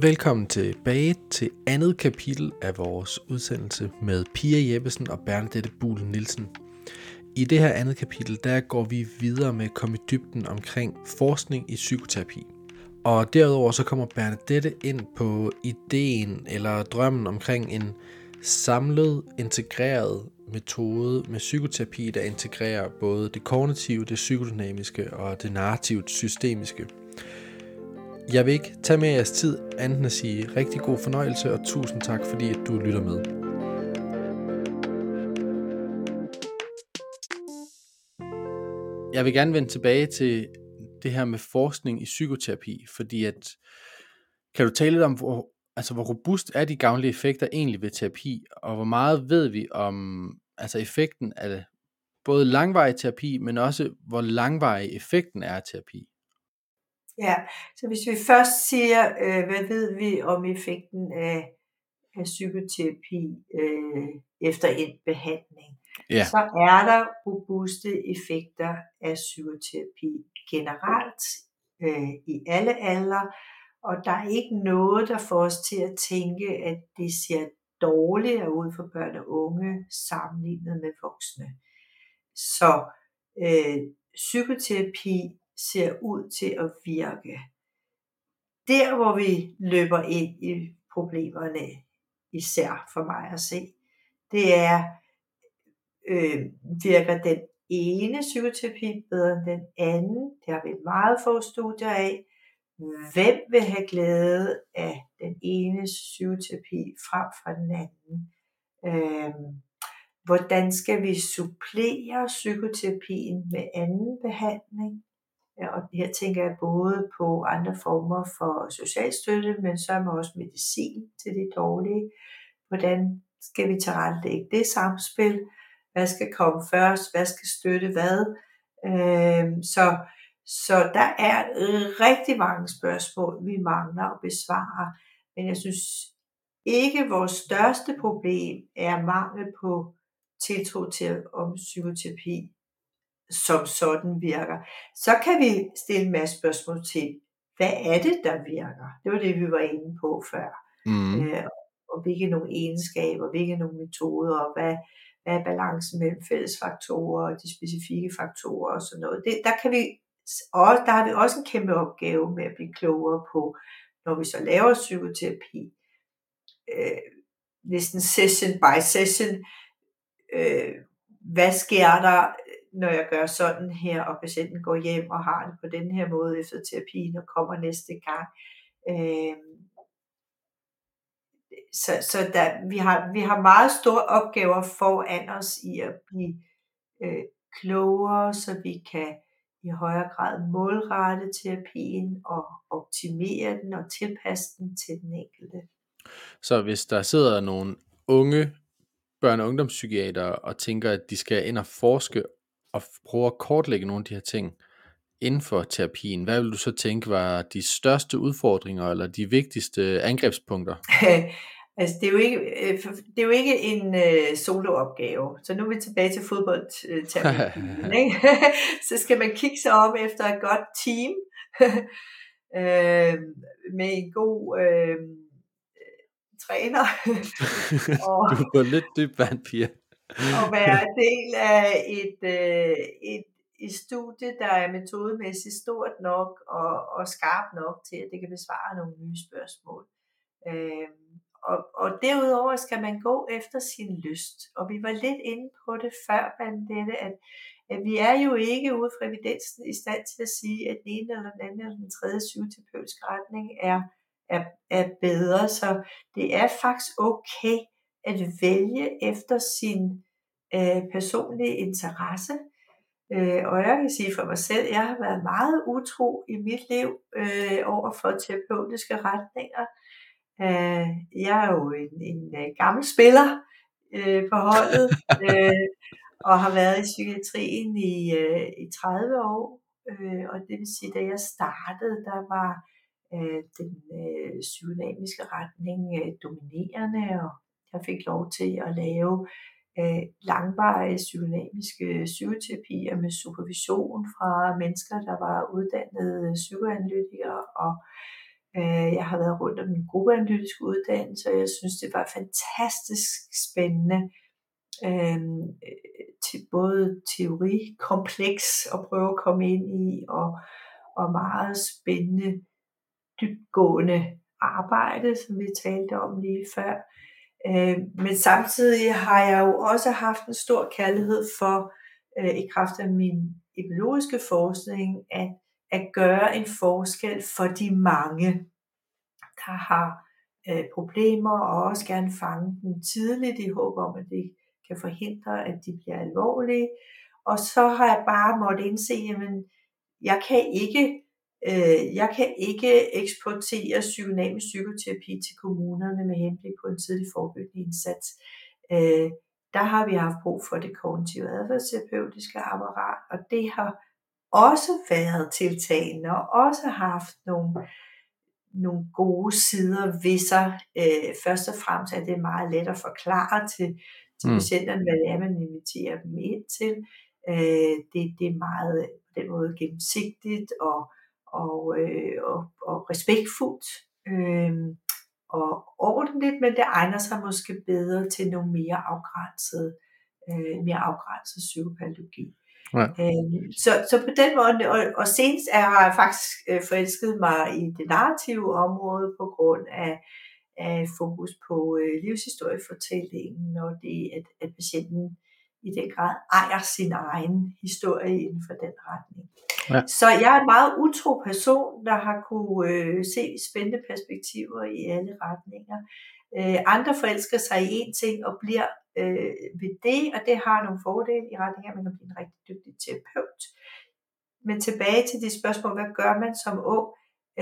Velkommen tilbage til andet kapitel af vores udsendelse med Pia Jeppesen og Bernadette Buhl Nielsen. I det her andet kapitel, der går vi videre med at komme i dybden omkring forskning i psykoterapi. Og derudover så kommer Bernadette ind på ideen eller drømmen omkring en samlet, integreret metode med psykoterapi, der integrerer både det kognitive, det psykodynamiske og det narrativt systemiske. Jeg vil ikke tage med jeres tid, anden at sige rigtig god fornøjelse og tusind tak, fordi at du lytter med. Jeg vil gerne vende tilbage til det her med forskning i psykoterapi, fordi at, kan du tale lidt om, hvor, altså hvor robust er de gavnlige effekter egentlig ved terapi, og hvor meget ved vi om altså effekten af både langvarig terapi, men også hvor langvarig effekten er af terapi? Ja, så hvis vi først siger, øh, hvad ved vi om effekten af, af psykoterapi øh, efter en behandling, ja. så er der robuste effekter af psykoterapi generelt øh, i alle aldre, og der er ikke noget, der får os til at tænke, at det ser dårligere ud for børn og unge sammenlignet med voksne. Så øh, psykoterapi ser ud til at virke. Der, hvor vi løber ind i problemerne, især for mig at se, det er, øh, virker den ene psykoterapi bedre end den anden? Det har vi meget få studier af. Hvem vil have glæde af den ene psykoterapi frem for den anden? Øh, hvordan skal vi supplere psykoterapien med anden behandling? Ja, Og her tænker jeg både på andre former for social støtte, men så er også medicin til de dårlige. Hvordan skal vi tilrettelægge det samspil? Hvad skal komme først? Hvad skal støtte hvad? Øh, så, så der er øh, rigtig mange spørgsmål, vi mangler at besvare. Men jeg synes ikke, vores største problem er mangel på tiltro til, om psykoterapi som sådan virker. Så kan vi stille en masse spørgsmål til, hvad er det, der virker? Det var det, vi var inde på før. Mm. Øh, og hvilke nogle egenskaber, hvilke nogle metoder, og hvad, hvad er balancen mellem fællesfaktorer og de specifikke faktorer og sådan noget. Det, der, kan vi, og der har vi også en kæmpe opgave med at blive klogere på, når vi så laver psykoterapi. Øh, næsten session by session. Øh, hvad sker der når jeg gør sådan her, og patienten går hjem og har det på den her måde efter terapien og kommer næste gang. Øh, så så der, vi, har, vi har meget store opgaver foran os i at blive øh, klogere, så vi kan i højere grad målrette terapien og optimere den og tilpasse den til den enkelte. Så hvis der sidder nogle unge børne- og ungdomspsykiater og tænker, at de skal ind og forske og prøve at kortlægge nogle af de her ting inden for terapien, hvad vil du så tænke var de største udfordringer eller de vigtigste angrebspunkter? altså det er jo ikke, øh, det er jo ikke en uh, soloopgave, så nu er vi tilbage til fodboldterapien. ikke? så skal man kigge sig om efter et godt team øh, med en god øh, træner. og, du på lidt dybt vand, Pia at være del af et, øh, et, et studie, der er metodemæssigt stort nok og, og skarpt nok til, at det kan besvare nogle nye spørgsmål. Øh, og, og derudover skal man gå efter sin lyst. Og vi var lidt inde på det før, dette, at, at vi er jo ikke ude fra evidensen i stand til at sige, at den ene eller den anden eller den tredje psykoterapeutiske retning er, er, er bedre. Så det er faktisk okay at vælge efter sin øh, personlige interesse. Øh, og jeg kan sige for mig selv, jeg har været meget utro i mit liv øh, over for terapeutiske retninger. Øh, jeg er jo en, en, en øh, gammel spiller øh, på holdet, øh, og har været i psykiatrien i, øh, i 30 år. Øh, og det vil sige, da jeg startede, der var øh, den øh, psykodynamiske retning øh, dominerende, og jeg fik lov til at lave øh, langvarige psykodynamiske psykoterapier med supervision fra mennesker, der var uddannede psykoanalytikere og Øh, jeg har været rundt om en gruppeanalytisk uddannelse, og jeg synes, det var fantastisk spændende øh, til både teori, kompleks at prøve at komme ind i, og, og meget spændende, dybgående arbejde, som vi talte om lige før. Øh, men samtidig har jeg jo også haft en stor kærlighed for, øh, i kraft af min epidemiologiske forskning, at, at gøre en forskel for de mange, der har øh, problemer, og også gerne fange dem tidligt i håb om, at det kan forhindre, at de bliver alvorlige. Og så har jeg bare måttet indse, at jeg kan ikke Øh, jeg kan ikke eksportere psykodynamisk psykoterapi til kommunerne med henblik på en tidlig forebyggende indsats. Øh, der har vi haft brug for det kognitive adfærdsterapeutiske apparat, og det har også været tiltagende og også haft nogle, nogle gode sider ved sig. Øh, først og fremmest er det meget let at forklare til, til mm. patienterne, hvad det er, man inviterer dem ind til. Øh, det, det er meget på den måde gennemsigtigt og og, øh, og, og respektfuldt øh, og ordentligt, men det egner sig måske bedre til nogle mere afgrænset, øh, mere afgrænset psykopatologi. Ja. Øh, så, så på den måde, og, og senest er, har jeg faktisk øh, forelsket mig i det narrative område på grund af, af fokus på øh, livshistoriefortællingen, og det, at, at patienten i den grad ejer sin egen historie inden for den retning. Ja. Så jeg er en meget utro person, der har kunne øh, se spændende perspektiver i alle retninger. Øh, andre forelsker sig i én ting og bliver øh, ved det, og det har nogle fordele i retning af, at man kan blive en rigtig dygtig terapeut. Men tilbage til de spørgsmål, hvad gør man som ung?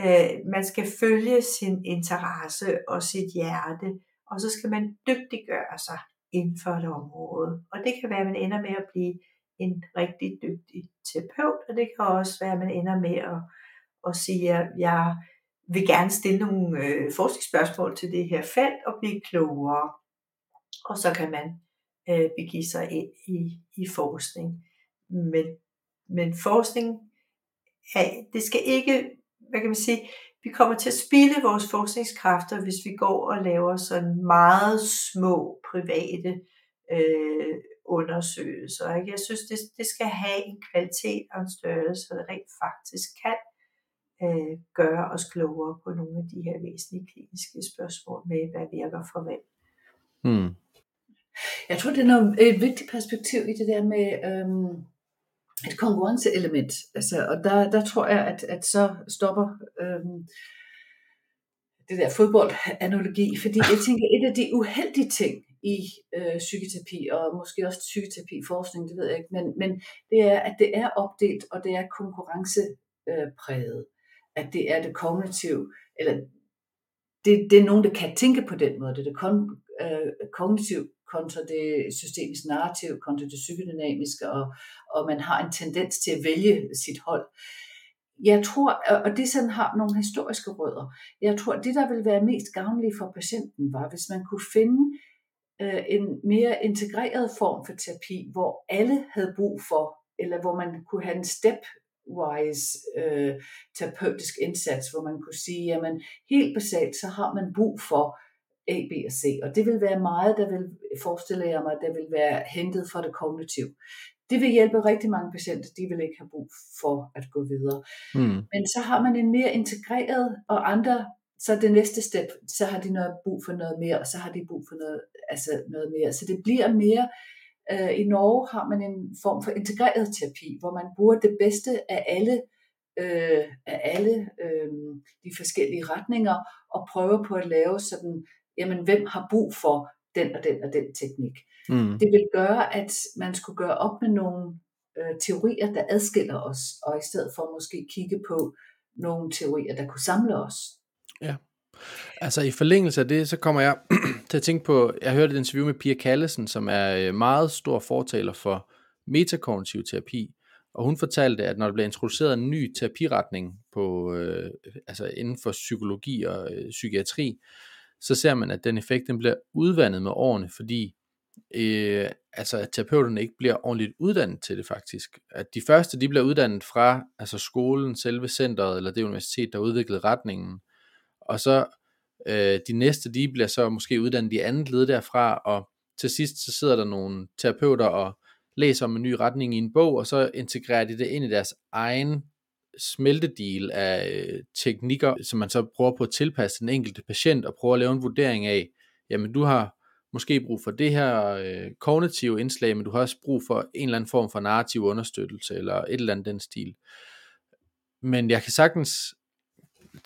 Øh, man skal følge sin interesse og sit hjerte, og så skal man dygtiggøre sig inden for et område. Og det kan være, at man ender med at blive en rigtig dygtig terapeut, og det kan også være, at man ender med at, at sige, at jeg vil gerne stille nogle øh, forskningsspørgsmål til det her felt og blive klogere. Og så kan man øh, begive sig ind i, i forskning. Men, men forskning, ja, det skal ikke, hvad kan man sige, vi kommer til at spille vores forskningskræfter, hvis vi går og laver sådan meget små private øh, undersøgelser. Ikke? Jeg synes, det, det skal have en kvalitet og en størrelse, så det rent faktisk kan øh, gøre os klogere på nogle af de her væsentlige kliniske spørgsmål med, hvad virker for hvem. Hmm. Jeg tror, det er noget, et vigtigt perspektiv i det der med øhm, et konkurrenceelement. Altså, og der, der tror jeg, at, at så stopper øhm, det der fodboldanalogi, fordi jeg tænker, et af de uheldige ting i øh, psykoterapi, og måske også psykoterapiforskning, det ved jeg ikke, men, men det er, at det er opdelt, og det er konkurrencepræget. At det er det kognitive, eller det, det er nogen, der kan tænke på den måde. Det er det kon, øh, kognitiv kontra det systemisk narrativ, kontra det psykodynamiske, og, og man har en tendens til at vælge sit hold. Jeg tror, og det sådan har nogle historiske rødder, jeg tror, det der vil være mest gavnligt for patienten var, hvis man kunne finde øh, en mere integreret form for terapi, hvor alle havde brug for, eller hvor man kunne have en stepwise øh, terapeutisk indsats, hvor man kunne sige, jamen helt basalt, så har man brug for A, B og C. Og det vil være meget, der vil, forestille jeg mig, der vil være hentet fra det kognitiv. Det vil hjælpe rigtig mange patienter, de vil ikke have brug for at gå videre. Mm. Men så har man en mere integreret, og andre så det næste step, så har de noget brug for noget mere, og så har de brug for noget, altså noget mere. Så det bliver mere, øh, i Norge har man en form for integreret terapi, hvor man bruger det bedste af alle, øh, af alle øh, de forskellige retninger, og prøver på at lave sådan, jamen hvem har brug for den og den og den teknik. Mm. Det vil gøre, at man skulle gøre op med nogle øh, teorier, der adskiller os, og i stedet for måske kigge på nogle teorier, der kunne samle os. Ja. Altså i forlængelse af det, så kommer jeg til at tænke på, jeg hørte et interview med Pia Kallesen, som er øh, meget stor fortaler for metakognitiv terapi, og hun fortalte, at når der bliver introduceret en ny terapiretning på, øh, altså inden for psykologi og øh, psykiatri, så ser man, at den effekt den bliver udvandet med årene, fordi øh, altså, at terapeuterne ikke bliver ordentligt uddannet til det faktisk. At de første, de bliver uddannet fra altså skolen, selve centret, eller det universitet, der udviklede retningen, og så øh, de næste, de bliver så måske uddannet i andet led derfra, og til sidst så sidder der nogle terapeuter og læser om en ny retning i en bog, og så integrerer de det ind i deres egen smeltedil af øh, teknikker, som man så prøver på at tilpasse den enkelte patient, og prøver at lave en vurdering af, jamen du har måske brug for det her øh, kognitive indslag, men du har også brug for en eller anden form for narrativ understøttelse, eller et eller andet den stil. Men jeg kan sagtens,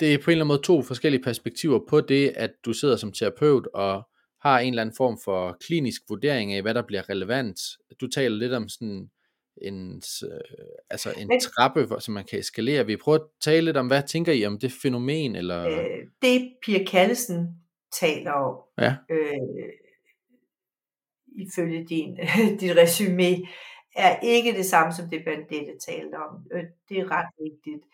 det er på en eller anden måde to forskellige perspektiver på det, at du sidder som terapeut og har en eller anden form for klinisk vurdering af, hvad der bliver relevant. Du taler lidt om sådan en, øh, altså en trappe, som man kan eskalere. Vi prøver at tale lidt om, hvad tænker I om det fænomen? Eller? Øh, det Pia Kallesen taler om, ja. øh, ifølge din, dit resume, er ikke det samme som det Bandette talte om. Øh, det er ret vigtigt.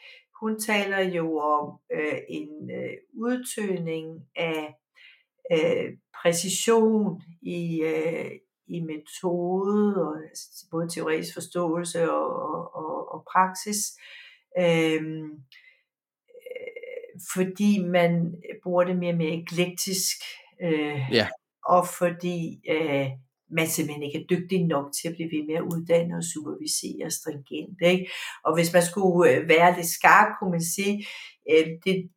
Hun taler jo om øh, en øh, udtøning af øh, præcision i, øh, i metode, og, altså, både teoretisk forståelse og, og, og praksis. Øhm, øh, fordi man bruger det mere og mere eklektisk, øh, ja. og fordi øh, man simpelthen ikke er dygtig nok til at blive ved med at uddanne og supervisere stringent. Ikke? Og hvis man skulle øh, være lidt skarp, kunne man sige, øh, det,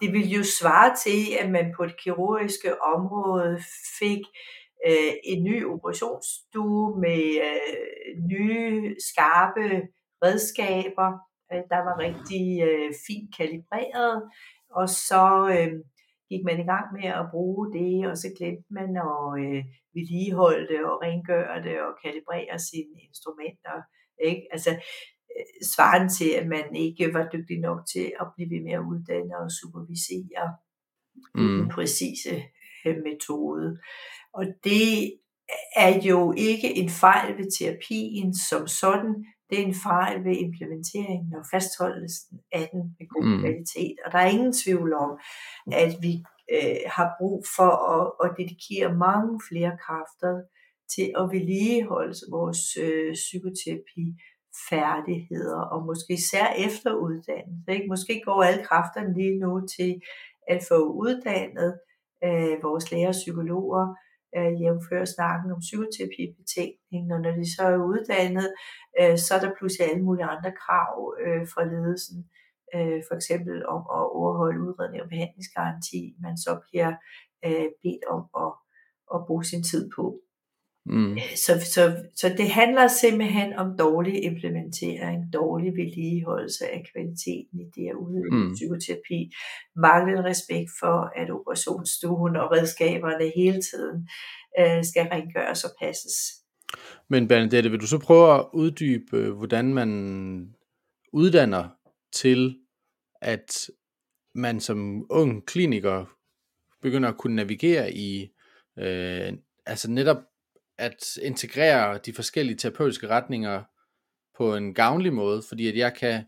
det ville jo svare til, at man på det kirurgiske område fik øh, en ny operationsstue med øh, nye, skarpe redskaber, øh, der var rigtig øh, fint kalibreret, og så øh, gik man i gang med at bruge det, og så glemte man at øh, vedligeholde det og rengøre det og kalibrere sine instrumenter. Ikke? Altså, øh, svaren til, at man ikke var dygtig nok til at blive ved med at uddanne og supervisere mm. den præcise øh, metode. Og det er jo ikke en fejl ved terapien som sådan, det er en fejl ved implementeringen og fastholdelsen af den med god mm. kvalitet. Og der er ingen tvivl om, at vi øh, har brug for at, at dedikere mange flere kræfter til at vedligeholde vores øh, psykoterapi færdigheder, og måske især efteruddannelse. Ikke? Måske går alle kræfterne lige nu til at få uddannet øh, vores læger og psykologer, øh, jævnfører snakken om psykoterapibetænkning, og når de så er uddannet, øh, så er der pludselig alle mulige andre krav øh, fra ledelsen, øh, for eksempel om at overholde udredning og behandlingsgaranti, man så bliver øh, bedt om at, at bruge sin tid på. Mm. Øh, så, så, så det handler simpelthen om dårlig implementering, dårlig vedligeholdelse af kvaliteten i det at udøve mm. psykoterapi, manglende respekt for, at operationsstuen og redskaberne hele tiden øh, skal rengøres og passes. Men Bernadette, vil du så prøve at uddybe, øh, hvordan man uddanner til, at man som ung kliniker begynder at kunne navigere i øh, altså netop at integrere de forskellige terapeutiske retninger på en gavnlig måde, fordi at jeg kan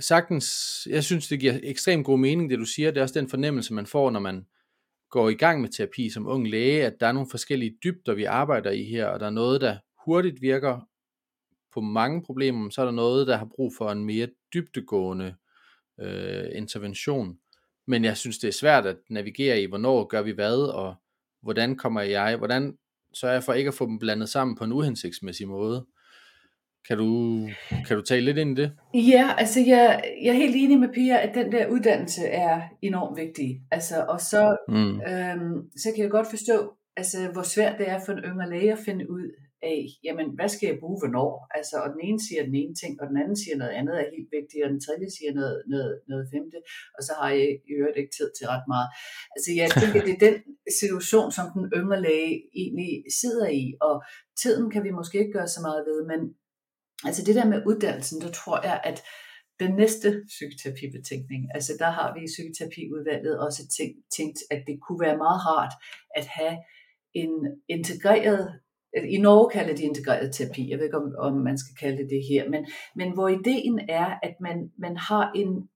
sagtens, jeg synes det giver ekstremt god mening, det du siger, det er også den fornemmelse, man får, når man går i gang med terapi som ung læge, at der er nogle forskellige dybder, vi arbejder i her, og der er noget, der hurtigt virker på mange problemer, så er der noget, der har brug for en mere dybdegående øh, intervention. Men jeg synes, det er svært at navigere i, hvornår gør vi hvad, og hvordan kommer jeg, hvordan sørger jeg for ikke at få dem blandet sammen på en uhensigtsmæssig måde. Kan du, kan du tale lidt ind i det? Ja, altså jeg, jeg er helt enig med Pia, at den der uddannelse er enormt vigtig. Altså, og så, mm. øhm, så kan jeg godt forstå, altså, hvor svært det er for en yngre læge at finde ud af, jamen, hvad skal jeg bruge hvornår? Altså, og den ene siger den ene ting, og den anden siger noget andet er helt vigtigt, og den tredje siger noget, noget, noget femte, og så har jeg i øvrigt ikke tid til ret meget. Altså, jeg tænker, det er den situation, som den yngre læge egentlig sidder i, og tiden kan vi måske ikke gøre så meget ved, men altså det der med uddannelsen, der tror jeg, at den næste psykoterapibetænkning, altså der har vi i psykoterapiudvalget også tænkt, tænkt, at det kunne være meget rart at have en integreret altså i Norge kalder de integreret terapi, jeg ved ikke om, om man skal kalde det det her, men, men hvor ideen er, at man, man, har en,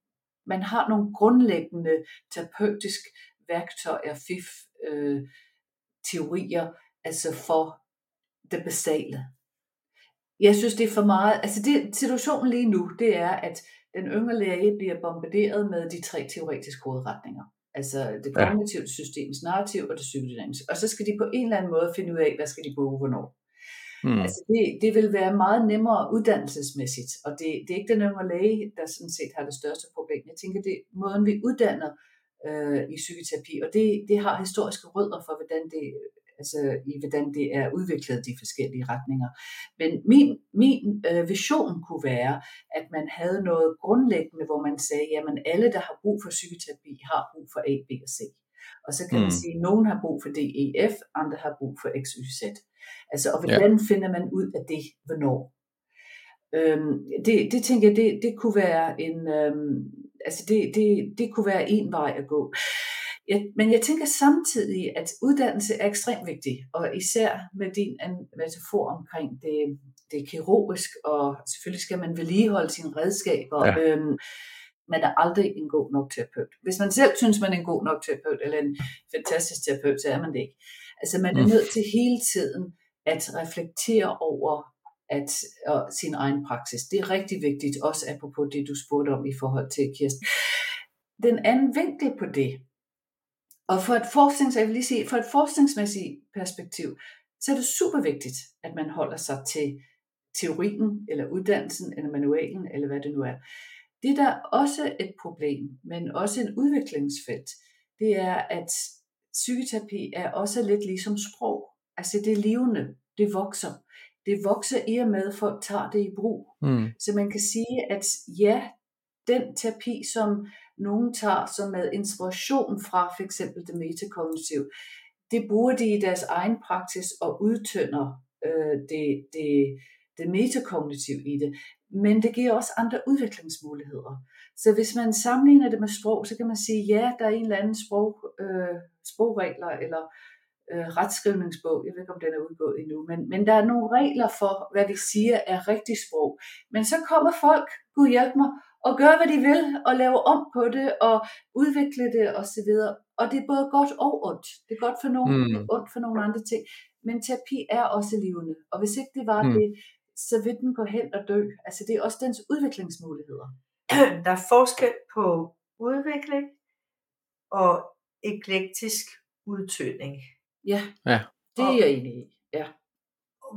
man har nogle grundlæggende terapeutisk værktøjer, fif, øh, teorier, altså for det basale. Jeg synes, det er for meget, altså det, situationen lige nu, det er, at den yngre læge bliver bombarderet med de tre teoretiske hovedretninger. Altså det kognitive ja. systems narrativ og det psykodynamiske. Og så skal de på en eller anden måde finde ud af, hvad skal de bruge hvornår. Mm. Altså det, det vil være meget nemmere uddannelsesmæssigt, og det, det er ikke den yngre læge, der sådan set har det største problem. Jeg tænker, det er måden, vi uddanner øh, i psykoterapi, og det, det har historiske rødder for, hvordan det, altså i hvordan det er udviklet de forskellige retninger. Men min, min øh, vision kunne være, at man havde noget grundlæggende, hvor man sagde, jamen alle, der har brug for psykoterapi, har brug for A, B og C. Og så kan mm. man sige, at nogen har brug for DEF, andre har brug for X, Y, Z. Altså, og hvordan ja. finder man ud af det, hvornår? Øhm, det, det tænker jeg, det, det kunne være en, øhm, altså det, det, det kunne være en vej at gå. Jeg, men jeg tænker samtidig, at uddannelse er ekstremt vigtig, og især med din metafor omkring det, det kirurgisk, og selvfølgelig skal man vedligeholde sine redskaber. Ja. Øhm, man er aldrig en god nok terapeut. Hvis man selv synes, man er en god nok terapeut, eller en fantastisk terapeut, så er man det ikke. Altså man er mm. nødt til hele tiden at reflektere over at, og sin egen praksis. Det er rigtig vigtigt, også apropos det, du spurgte om i forhold til Kirsten. Den anden vinkel på det, og for et, forsknings, jeg vil lige sige, for et forskningsmæssigt perspektiv, så er det super vigtigt, at man holder sig til teorien, eller uddannelsen, eller manualen, eller hvad det nu er. Det der er også et problem, men også en udviklingsfelt, det er, at psykoterapi er også lidt ligesom sprog. Altså det er levende, det vokser. Det vokser i og med, at folk tager det i brug. Mm. Så man kan sige, at ja, den terapi, som nogen tager som med inspiration fra for eksempel det metakognitiv. Det bruger de i deres egen praksis og udtønder øh, det, det, det metakognitiv i det. Men det giver også andre udviklingsmuligheder. Så hvis man sammenligner det med sprog, så kan man sige, ja, der er en eller anden sprog, øh, sprogregler eller øh, retskrivningsbog. Jeg ved ikke, om den er udgået endnu, men, men der er nogle regler for, hvad vi siger er rigtig sprog. Men så kommer folk, Gud hjælp mig, og gøre, hvad de vil, og lave om på det, og udvikle det, og så videre. Og det er både godt og ondt. Det er godt for nogle, mm. det er ondt for nogle andre ting. Men terapi er også levende. Og hvis ikke det var mm. det, så vil den gå hen og dø. Altså det er også dens udviklingsmuligheder. Der er forskel på udvikling og eklektisk udtøning. Ja, ja. det er jeg enig i. Ja.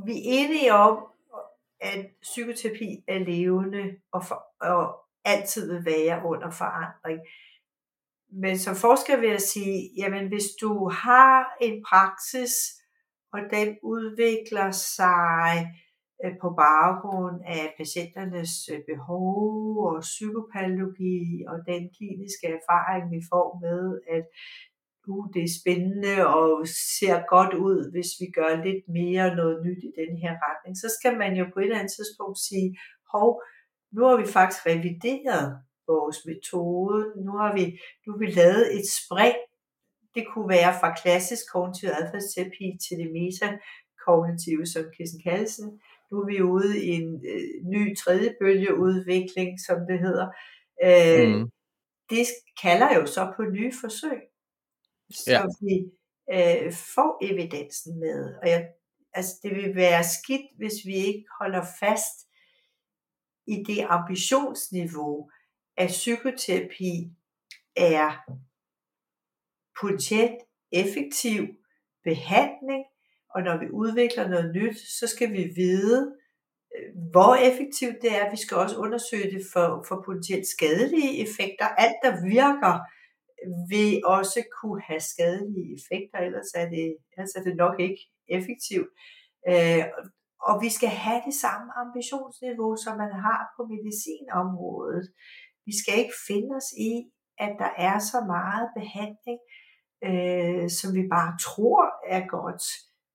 Vi er enige om, at psykoterapi er levende og, for, og altid vil være under forandring. Men som forsker vil jeg sige, jamen hvis du har en praksis, og den udvikler sig øh, på baggrund af patienternes øh, behov og psykopatologi og den kliniske erfaring, vi får med, at uh, det er spændende og ser godt ud, hvis vi gør lidt mere noget nyt i den her retning, så skal man jo på et eller andet tidspunkt sige, hov, nu har vi faktisk revideret vores metode, nu har vi, nu har vi lavet et spring, det kunne være fra klassisk kognitiv adfærdsterapi til det metakognitive, som Kirsten Kallesen. Nu er vi ude i en øh, ny tredje bølgeudvikling, som det hedder. Øh, mm. Det kalder jo så på nye forsøg, så ja. vi øh, får evidensen med. Og jeg, altså, det vil være skidt, hvis vi ikke holder fast i det ambitionsniveau, at psykoterapi er potentielt effektiv behandling, og når vi udvikler noget nyt, så skal vi vide, øh, hvor effektivt det er. Vi skal også undersøge det for, for potentielt skadelige effekter. Alt, der virker, vil også kunne have skadelige effekter, ellers er det, ellers er det nok ikke effektivt. Øh, og vi skal have det samme ambitionsniveau, som man har på medicinområdet. Vi skal ikke finde os i, at der er så meget behandling, øh, som vi bare tror er godt,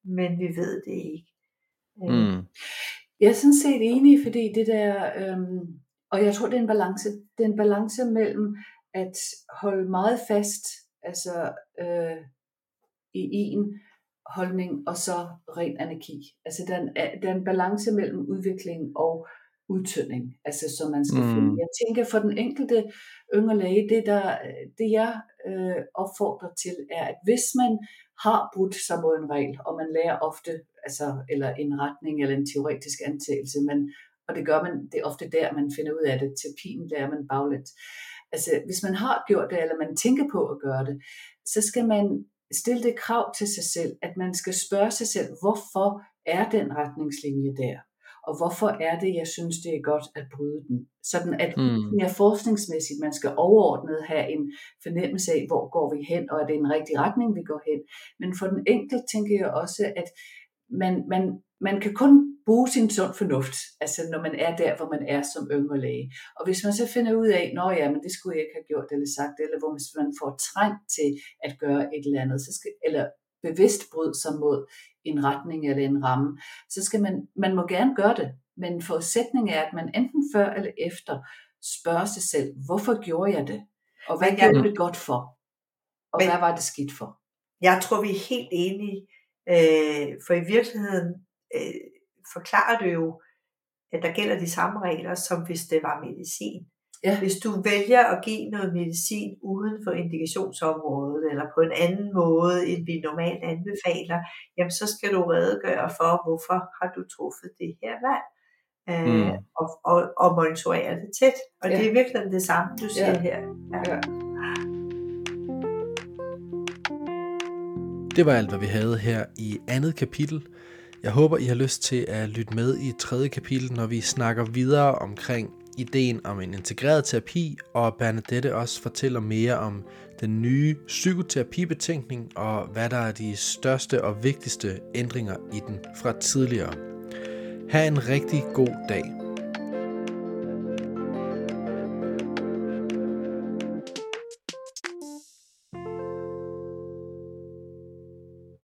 men vi ved det ikke. Øh. Mm. Jeg er sådan set enig, fordi det der, øhm, og jeg tror, det er en balance. Det er en balance mellem at holde meget fast altså, øh, i en, holdning og så ren anarki. Altså den, den balance mellem udvikling og udtønding, altså som man skal mm. finde. Jeg tænker for den enkelte yngre læge, det, der, det jeg øh, opfordrer til, er, at hvis man har brudt sig mod en regel, og man lærer ofte, altså, eller en retning eller en teoretisk antagelse, man og det gør man, det er ofte der, man finder ud af det. Terapien lærer man baglæns. Altså, hvis man har gjort det, eller man tænker på at gøre det, så skal man stille det krav til sig selv, at man skal spørge sig selv, hvorfor er den retningslinje der? Og hvorfor er det, jeg synes, det er godt at bryde den? Sådan at mm. mere forskningsmæssigt, man skal overordnet have en fornemmelse af, hvor går vi hen, og er det en rigtig retning, vi går hen. Men for den enkelte tænker jeg også, at man, man, man kan kun bruge sin sund fornuft, altså når man er der, hvor man er som yngre læge. Og hvis man så finder ud af, nå ja, men det skulle jeg ikke have gjort eller sagt, eller hvor man får trængt til at gøre et eller andet, så skal, eller bevidst bryd sig mod en retning eller en ramme, så skal man, man må gerne gøre det, men forudsætningen er, at man enten før eller efter spørger sig selv, hvorfor gjorde jeg det? Og hvad jeg, gjorde det godt for? Og men, hvad var det skidt for? Jeg tror, vi er helt enige, øh, for i virkeligheden øh, forklarer det jo, at der gælder de samme regler, som hvis det var medicin. Ja. Hvis du vælger at give noget medicin uden for indikationsområdet, eller på en anden måde, end vi normalt anbefaler, jamen så skal du redegøre for, hvorfor har du truffet det her valg, øh, mm. og, og, og monitorere det tæt. Og ja. det er virkelig det samme, du siger ja. her. Ja. Ja. Det var alt, hvad vi havde her i andet kapitel. Jeg håber, I har lyst til at lytte med i tredje kapitel, når vi snakker videre omkring ideen om en integreret terapi, og Bernadette også fortæller mere om den nye psykoterapibetænkning og hvad der er de største og vigtigste ændringer i den fra tidligere. Ha' en rigtig god dag.